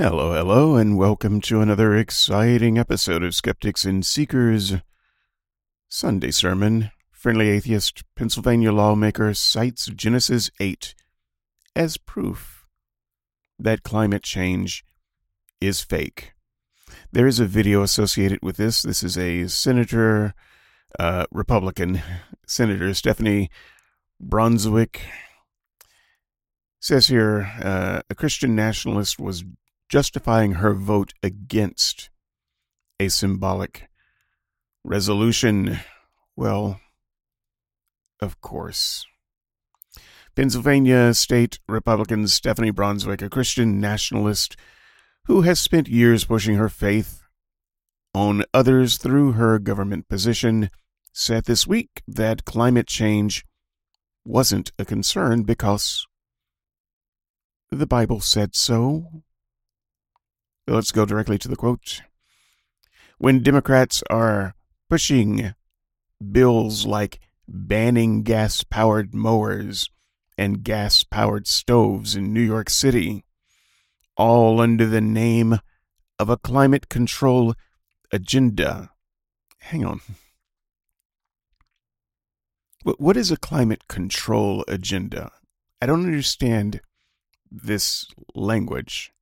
Hello, hello, and welcome to another exciting episode of Skeptics and Seekers Sunday Sermon. Friendly atheist Pennsylvania lawmaker cites Genesis 8 as proof that climate change is fake. There is a video associated with this. This is a senator, uh, Republican Senator Stephanie Brunswick Says here, uh, a Christian nationalist was justifying her vote against a symbolic resolution. Well, of course. Pennsylvania State Republican Stephanie Brunzwick, a Christian nationalist who has spent years pushing her faith on others through her government position, said this week that climate change wasn't a concern because the Bible said so. Let's go directly to the quote. When Democrats are pushing bills like banning gas powered mowers and gas powered stoves in New York City, all under the name of a climate control agenda. Hang on. What is a climate control agenda? I don't understand this language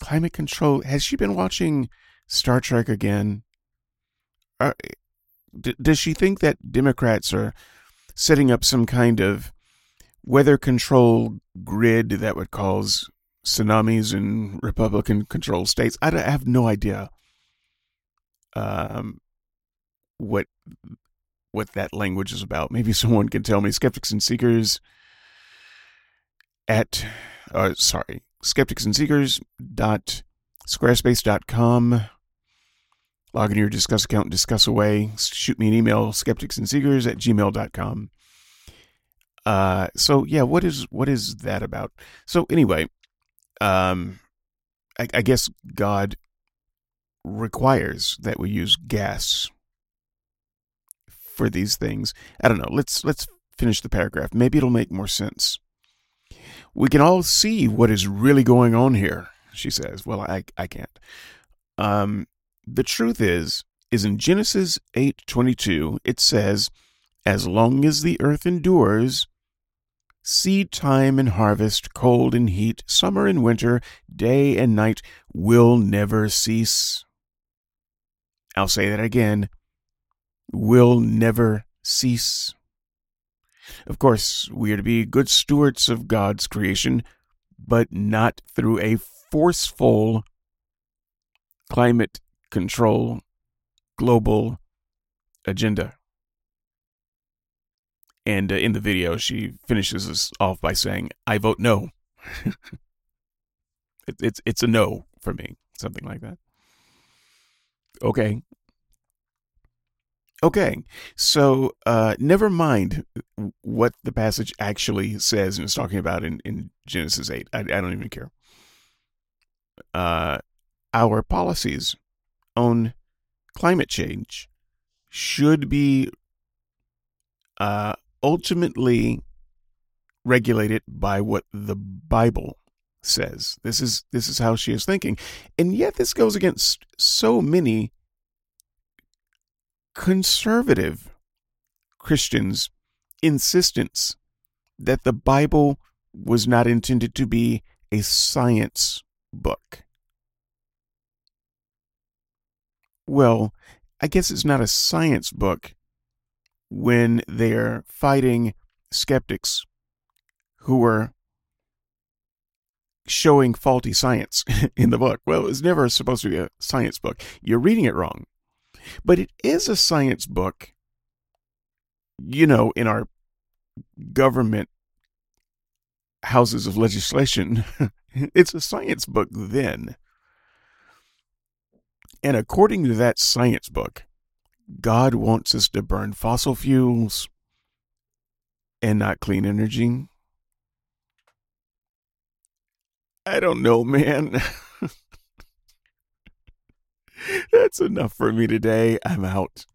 climate control. Has she been watching Star Trek again? Uh, d- does she think that Democrats are setting up some kind of weather control grid that would cause tsunamis in Republican controlled states? I, have no idea um, what what that language is about. Maybe someone can tell me. Skeptics and Seekers at, uh, sorry, skepticsandseekers.squarespace.com. Log in your Disqus account discuss away. Shoot me an email, skepticsandseekers at gmail.com. Uh, so yeah, what is what is that about? So anyway, um, I, I guess God requires that we use gas for these things. I don't know. Let's let's finish the paragraph. Maybe it'll make more sense. We can all see what is really going on here, she says. Well, I, I can't. Um, the truth is, is in Genesis 8:22, it says, "As long as the earth endures, seed time and harvest, cold and heat, summer and winter, day and night will never cease." I'll say that again. Will never cease. Of course, we are to be good stewards of God's creation, but not through a forceful climate control global agenda. And uh, in the video, she finishes us off by saying, I vote no. it, it's, it's a no for me, something like that. Okay, Okay, so uh, never mind what the passage actually says and is talking about in, in Genesis 8. I, I don't even care. Uh, our policies on climate change should be uh, ultimately regulated by what the Bible says. This is this is how she is thinking, and yet this goes against so many conservative Christians' insistence that the Bible was not intended to be a science book. Well, I guess it's not a science book when they're fighting skeptics who are showing faulty science in the book. Well, it was never supposed to be a science book. You're reading it wrong. But it is a science book, you know, in our government houses of legislation. it's a science book then. And according to that science book, God wants us to burn fossil fuels and not clean energy. I don't know, man. That's enough for me today. I'm out.